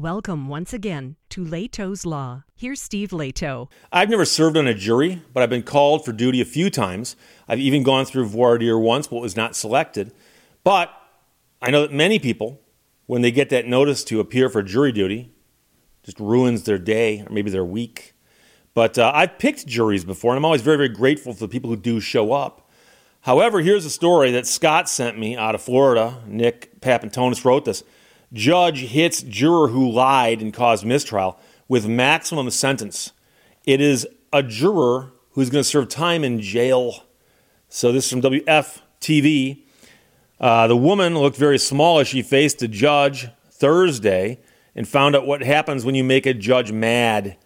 Welcome once again to Lehto's Law. Here's Steve Lehto. I've never served on a jury, but I've been called for duty a few times. I've even gone through voir dire once, but was not selected. But I know that many people, when they get that notice to appear for jury duty, just ruins their day or maybe their week. But uh, I've picked juries before, and I'm always very, very grateful for the people who do show up. However, here's a story that Scott sent me out of Florida. Nick Papantonis wrote this. Judge hits juror who lied and caused mistrial with maximum sentence. It is a juror who's going to serve time in jail. So this is from WFTV. Uh, the woman looked very small as she faced the judge Thursday and found out what happens when you make a judge mad.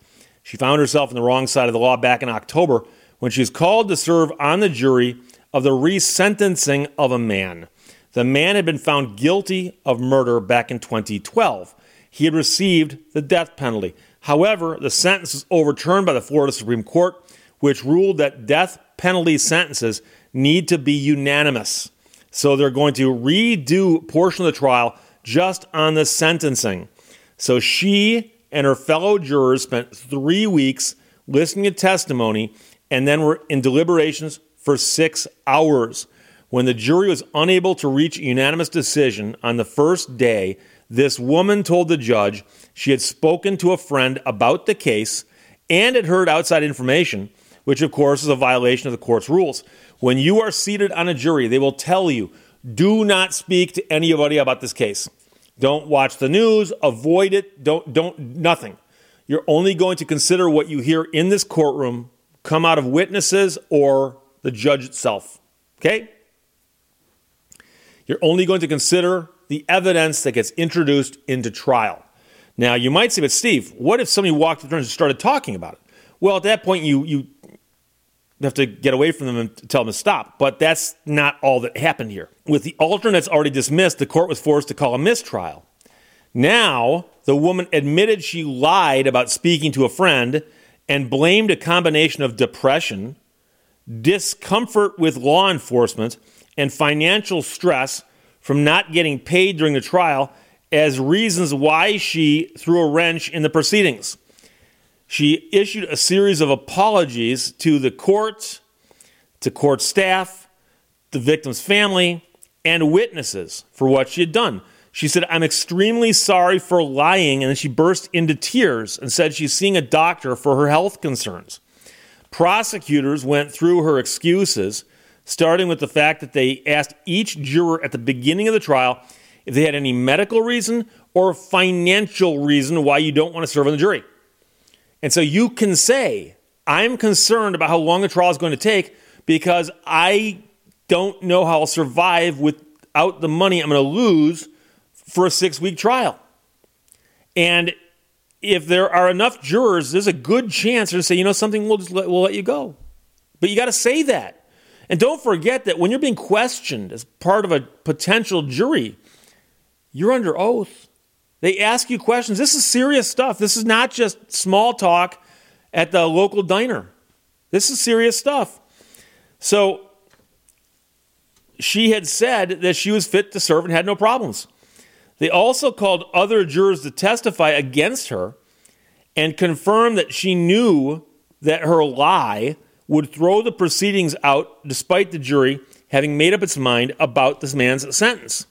She found herself on the wrong side of the law back in October when she was called to serve on the jury of the resentencing of a man. The man had been found guilty of murder back in 2012. He had received the death penalty. However, the sentence was overturned by the Florida Supreme Court, which ruled that death penalty sentences need to be unanimous. So they're going to redo portion of the trial just on the sentencing. So she and her fellow jurors spent three weeks listening to testimony and then were in deliberations for six hours. When the jury was unable to reach a unanimous decision on the first day, this woman told the judge she had spoken to a friend about the case and had heard outside information, which of course is a violation of the court's rules. When you are seated on a jury, they will tell you do not speak to anybody about this case. Don't watch the news, avoid it, don't don't nothing. You're only going to consider what you hear in this courtroom come out of witnesses or the judge itself. Okay? You're only going to consider the evidence that gets introduced into trial. Now, you might say, but Steve, what if somebody walked up and started talking about it? Well, at that point, you, you have to get away from them and tell them to stop. But that's not all that happened here. With the alternates already dismissed, the court was forced to call a mistrial. Now, the woman admitted she lied about speaking to a friend and blamed a combination of depression, discomfort with law enforcement, and financial stress from not getting paid during the trial as reasons why she threw a wrench in the proceedings. She issued a series of apologies to the court, to court staff, the victim's family, and witnesses for what she had done. She said, I'm extremely sorry for lying. And then she burst into tears and said she's seeing a doctor for her health concerns. Prosecutors went through her excuses starting with the fact that they asked each juror at the beginning of the trial if they had any medical reason or financial reason why you don't want to serve on the jury. And so you can say, I'm concerned about how long the trial is going to take because I don't know how I'll survive without the money I'm going to lose for a six week trial. And if there are enough jurors, there's a good chance to say, you know, something we'll just let, we'll let you go. But you got to say that. And don't forget that when you're being questioned as part of a potential jury, you're under oath. They ask you questions. This is serious stuff. This is not just small talk at the local diner. This is serious stuff. So she had said that she was fit to serve and had no problems. They also called other jurors to testify against her and confirmed that she knew that her lie would throw the proceedings out despite the jury having made up its mind about this man's sentence.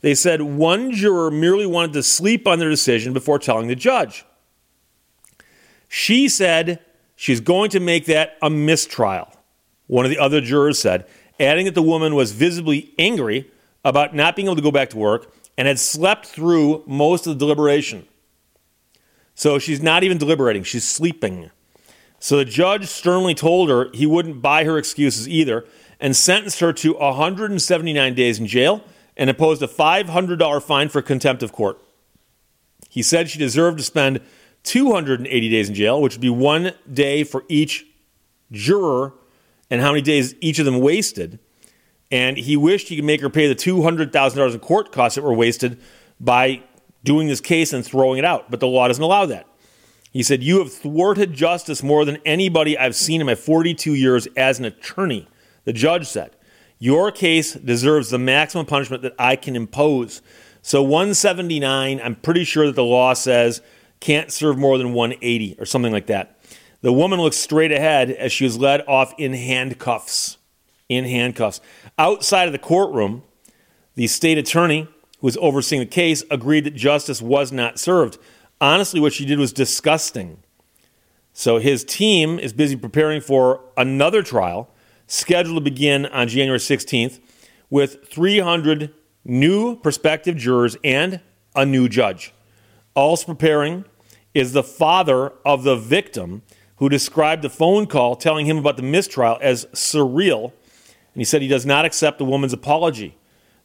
They said one juror merely wanted to sleep on their decision before telling the judge. She said she's going to make that a mistrial, one of the other jurors said, adding that the woman was visibly angry about not being able to go back to work and had slept through most of the deliberation. So she's not even deliberating, she's sleeping. So the judge sternly told her he wouldn't buy her excuses either and sentenced her to 179 days in jail and imposed a $500 fine for contempt of court. He said she deserved to spend 280 days in jail, which would be one day for each juror and how many days each of them wasted. And he wished he could make her pay the $200,000 in court costs that were wasted by doing this case and throwing it out. But the law doesn't allow that. He said, You have thwarted justice more than anybody I've seen in my 42 years as an attorney. The judge said, Your case deserves the maximum punishment that I can impose. So 179, I'm pretty sure that the law says can't serve more than 180 or something like that. The woman looks straight ahead as she was led off in handcuffs. In handcuffs. Outside of the courtroom, the state attorney who was overseeing the case agreed that justice was not served. Honestly, what she did was disgusting. So his team is busy preparing for another trial scheduled to begin on January 16th with 300 new prospective jurors and a new judge. Also preparing is the father of the victim who described the phone call telling him about the mistrial as surreal. And he said he does not accept the woman's apology.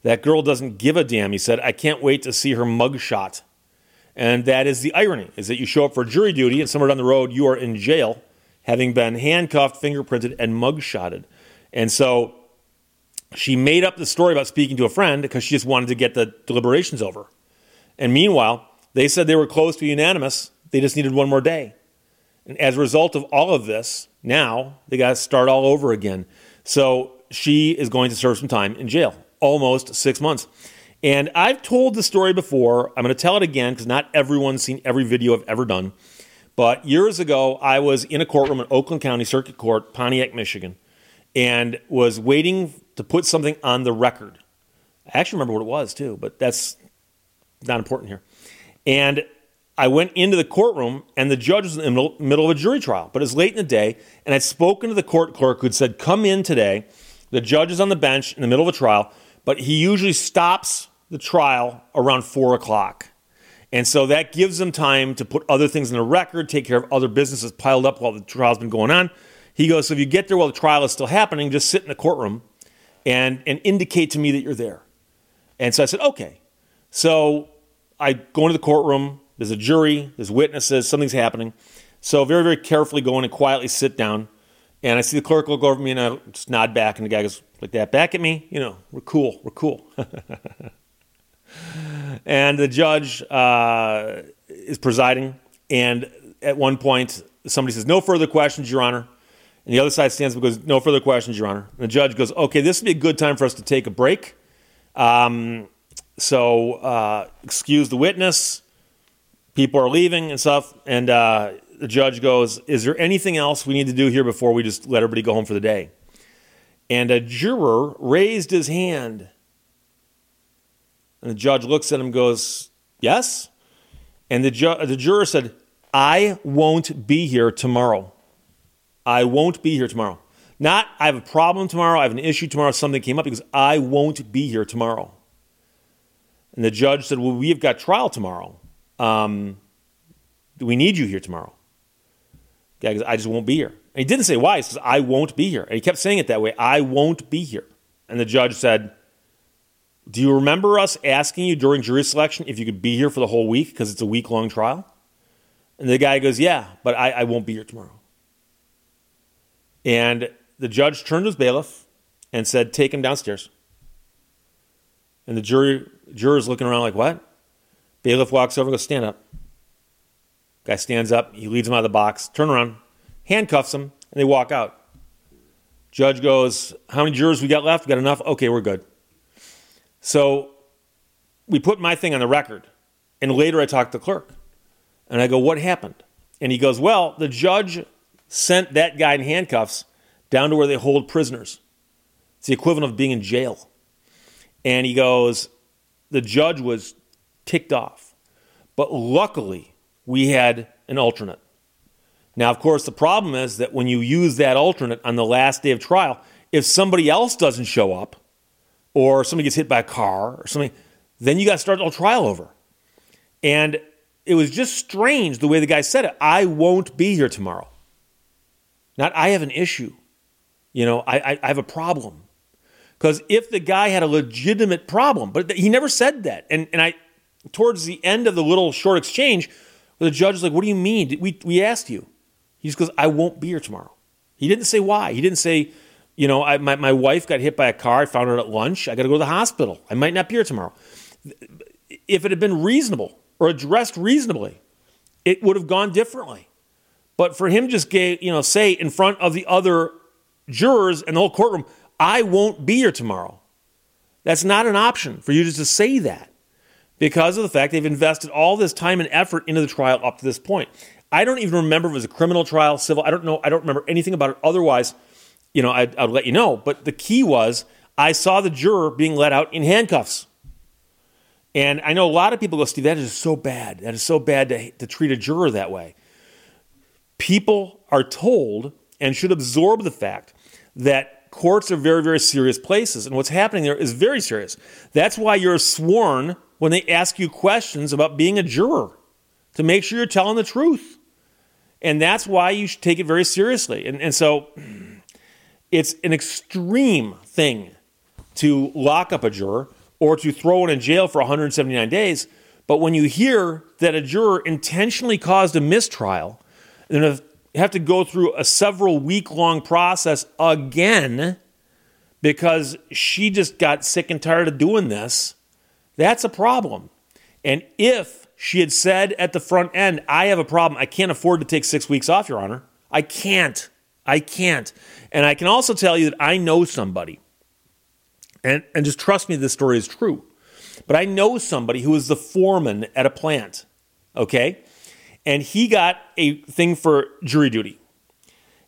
That girl doesn't give a damn. He said, I can't wait to see her mugshot. And that is the irony, is that you show up for jury duty and somewhere down the road you are in jail, having been handcuffed, fingerprinted, and mugshotted. And so she made up the story about speaking to a friend because she just wanted to get the deliberations over. And meanwhile, they said they were close to unanimous. They just needed one more day. And as a result of all of this, now they got to start all over again. So she is going to serve some time in jail, almost six months. And I've told the story before. I'm going to tell it again because not everyone's seen every video I've ever done. But years ago, I was in a courtroom in Oakland County Circuit Court, Pontiac, Michigan, and was waiting to put something on the record. I actually remember what it was too, but that's not important here. And I went into the courtroom, and the judge was in the middle of a jury trial, but it was late in the day, and I'd spoken to the court clerk who'd said, Come in today. The judge is on the bench in the middle of a trial, but he usually stops the trial around four o'clock. And so that gives them time to put other things in the record, take care of other businesses piled up while the trial's been going on. He goes, So if you get there while the trial is still happening, just sit in the courtroom and, and indicate to me that you're there. And so I said, Okay. So I go into the courtroom, there's a jury, there's witnesses, something's happening. So very, very carefully go in and quietly sit down. And I see the clerk look over me and I just nod back, and the guy goes like that back at me. You know, we're cool, we're cool. and the judge uh, is presiding, and at one point somebody says, "No further questions, Your Honor." And the other side stands up and goes, No further questions, Your Honor. And the judge goes, Okay, this would be a good time for us to take a break. Um, so, uh, excuse the witness. People are leaving and stuff. And uh, the judge goes, Is there anything else we need to do here before we just let everybody go home for the day? And a juror raised his hand. And the judge looks at him and goes, Yes? And the, ju- the juror said, I won't be here tomorrow. I won't be here tomorrow. Not, I have a problem tomorrow, I have an issue tomorrow, something came up, because I won't be here tomorrow. And the judge said, Well, we've got trial tomorrow. Um, we need you here tomorrow. Guy goes, I just won't be here. And he didn't say why. He says, I won't be here. And he kept saying it that way I won't be here. And the judge said, Do you remember us asking you during jury selection if you could be here for the whole week because it's a week long trial? And the guy goes, Yeah, but I, I won't be here tomorrow. And the judge turned to his bailiff and said, Take him downstairs. And the jury, juror's looking around like, What? Bailiff walks over and goes, Stand up. Guy stands up. He leads him out of the box. Turn around, handcuffs him, and they walk out. Judge goes, How many jurors we got left? We got enough? Okay, we're good. So we put my thing on the record. And later I talked to the clerk. And I go, What happened? And he goes, Well, the judge sent that guy in handcuffs down to where they hold prisoners. It's the equivalent of being in jail. And he goes, The judge was ticked off. But luckily, we had an alternate. Now, of course, the problem is that when you use that alternate on the last day of trial, if somebody else doesn't show up, or somebody gets hit by a car or something, then you got to start whole trial over. And it was just strange the way the guy said it. I won't be here tomorrow. Not I have an issue. You know, I, I, I have a problem. Because if the guy had a legitimate problem, but he never said that. And, and I, towards the end of the little short exchange, the judge is like, What do you mean? We, we asked you. He just goes, I won't be here tomorrow. He didn't say why. He didn't say, you know, I, my, my wife got hit by a car. I found her at lunch. I got to go to the hospital. I might not be here tomorrow. If it had been reasonable or addressed reasonably, it would have gone differently. But for him just gave, you know, say in front of the other jurors and the whole courtroom, I won't be here tomorrow. That's not an option for you just to say that. because of the fact they've invested all this time and effort into the trial up to this point. I don't even remember if it was a criminal trial, civil. I don't know. I don't remember anything about it. Otherwise, you know, I'd, I'd let you know. But the key was I saw the juror being let out in handcuffs. And I know a lot of people go, Steve, that is so bad. That is so bad to, to treat a juror that way. People are told and should absorb the fact that courts are very, very serious places. And what's happening there is very serious. That's why you're sworn when they ask you questions about being a juror to make sure you're telling the truth. And that's why you should take it very seriously. And, and so it's an extreme thing to lock up a juror or to throw one in jail for 179 days. But when you hear that a juror intentionally caused a mistrial, then have to go through a several week long process again because she just got sick and tired of doing this, that's a problem. And if she had said at the front end, I have a problem. I can't afford to take six weeks off, Your Honor. I can't. I can't. And I can also tell you that I know somebody, and, and just trust me, this story is true. But I know somebody who is the foreman at a plant, okay? And he got a thing for jury duty.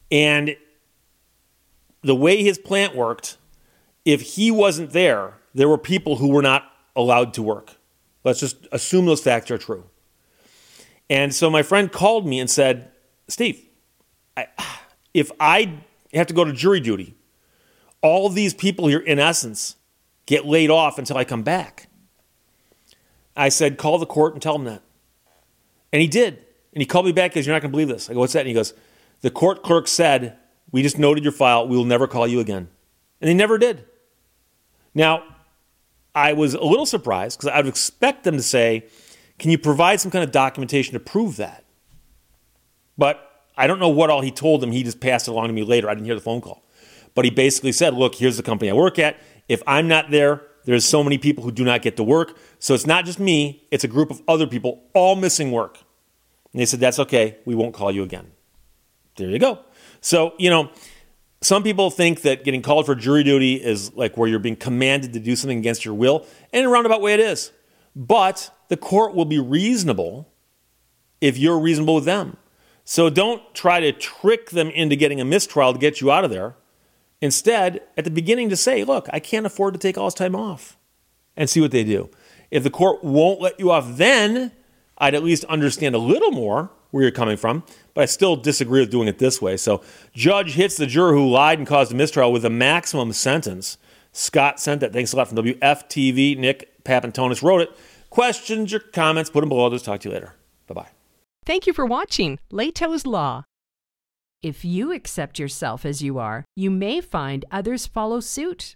And the way his plant worked, if he wasn't there, there were people who were not allowed to work. Let's just assume those facts are true. And so my friend called me and said, Steve, I, if I have to go to jury duty, all these people here, in essence, get laid off until I come back. I said, call the court and tell them that. And he did. And he called me back because you're not going to believe this. I go, what's that? And he goes, the court clerk said, we just noted your file. We will never call you again. And they never did. Now, I was a little surprised because I would expect them to say, Can you provide some kind of documentation to prove that? But I don't know what all he told them. He just passed it along to me later. I didn't hear the phone call. But he basically said, Look, here's the company I work at. If I'm not there, there's so many people who do not get to work. So it's not just me, it's a group of other people all missing work. And they said, That's okay. We won't call you again. There you go. So, you know, some people think that getting called for jury duty is like where you're being commanded to do something against your will, and in a roundabout way it is. But the court will be reasonable if you're reasonable with them. So don't try to trick them into getting a mistrial to get you out of there. Instead, at the beginning, to say, look, I can't afford to take all this time off and see what they do. If the court won't let you off, then I'd at least understand a little more where you're coming from, but I still disagree with doing it this way. So, judge hits the juror who lied and caused a mistrial with a maximum sentence. Scott sent that. Thanks a lot from WFTV. Nick Papantonis wrote it. Questions or comments, put them below. Just talk to you later. Bye bye. Thank you for watching Lehto's Law. If you accept yourself as you are, you may find others follow suit.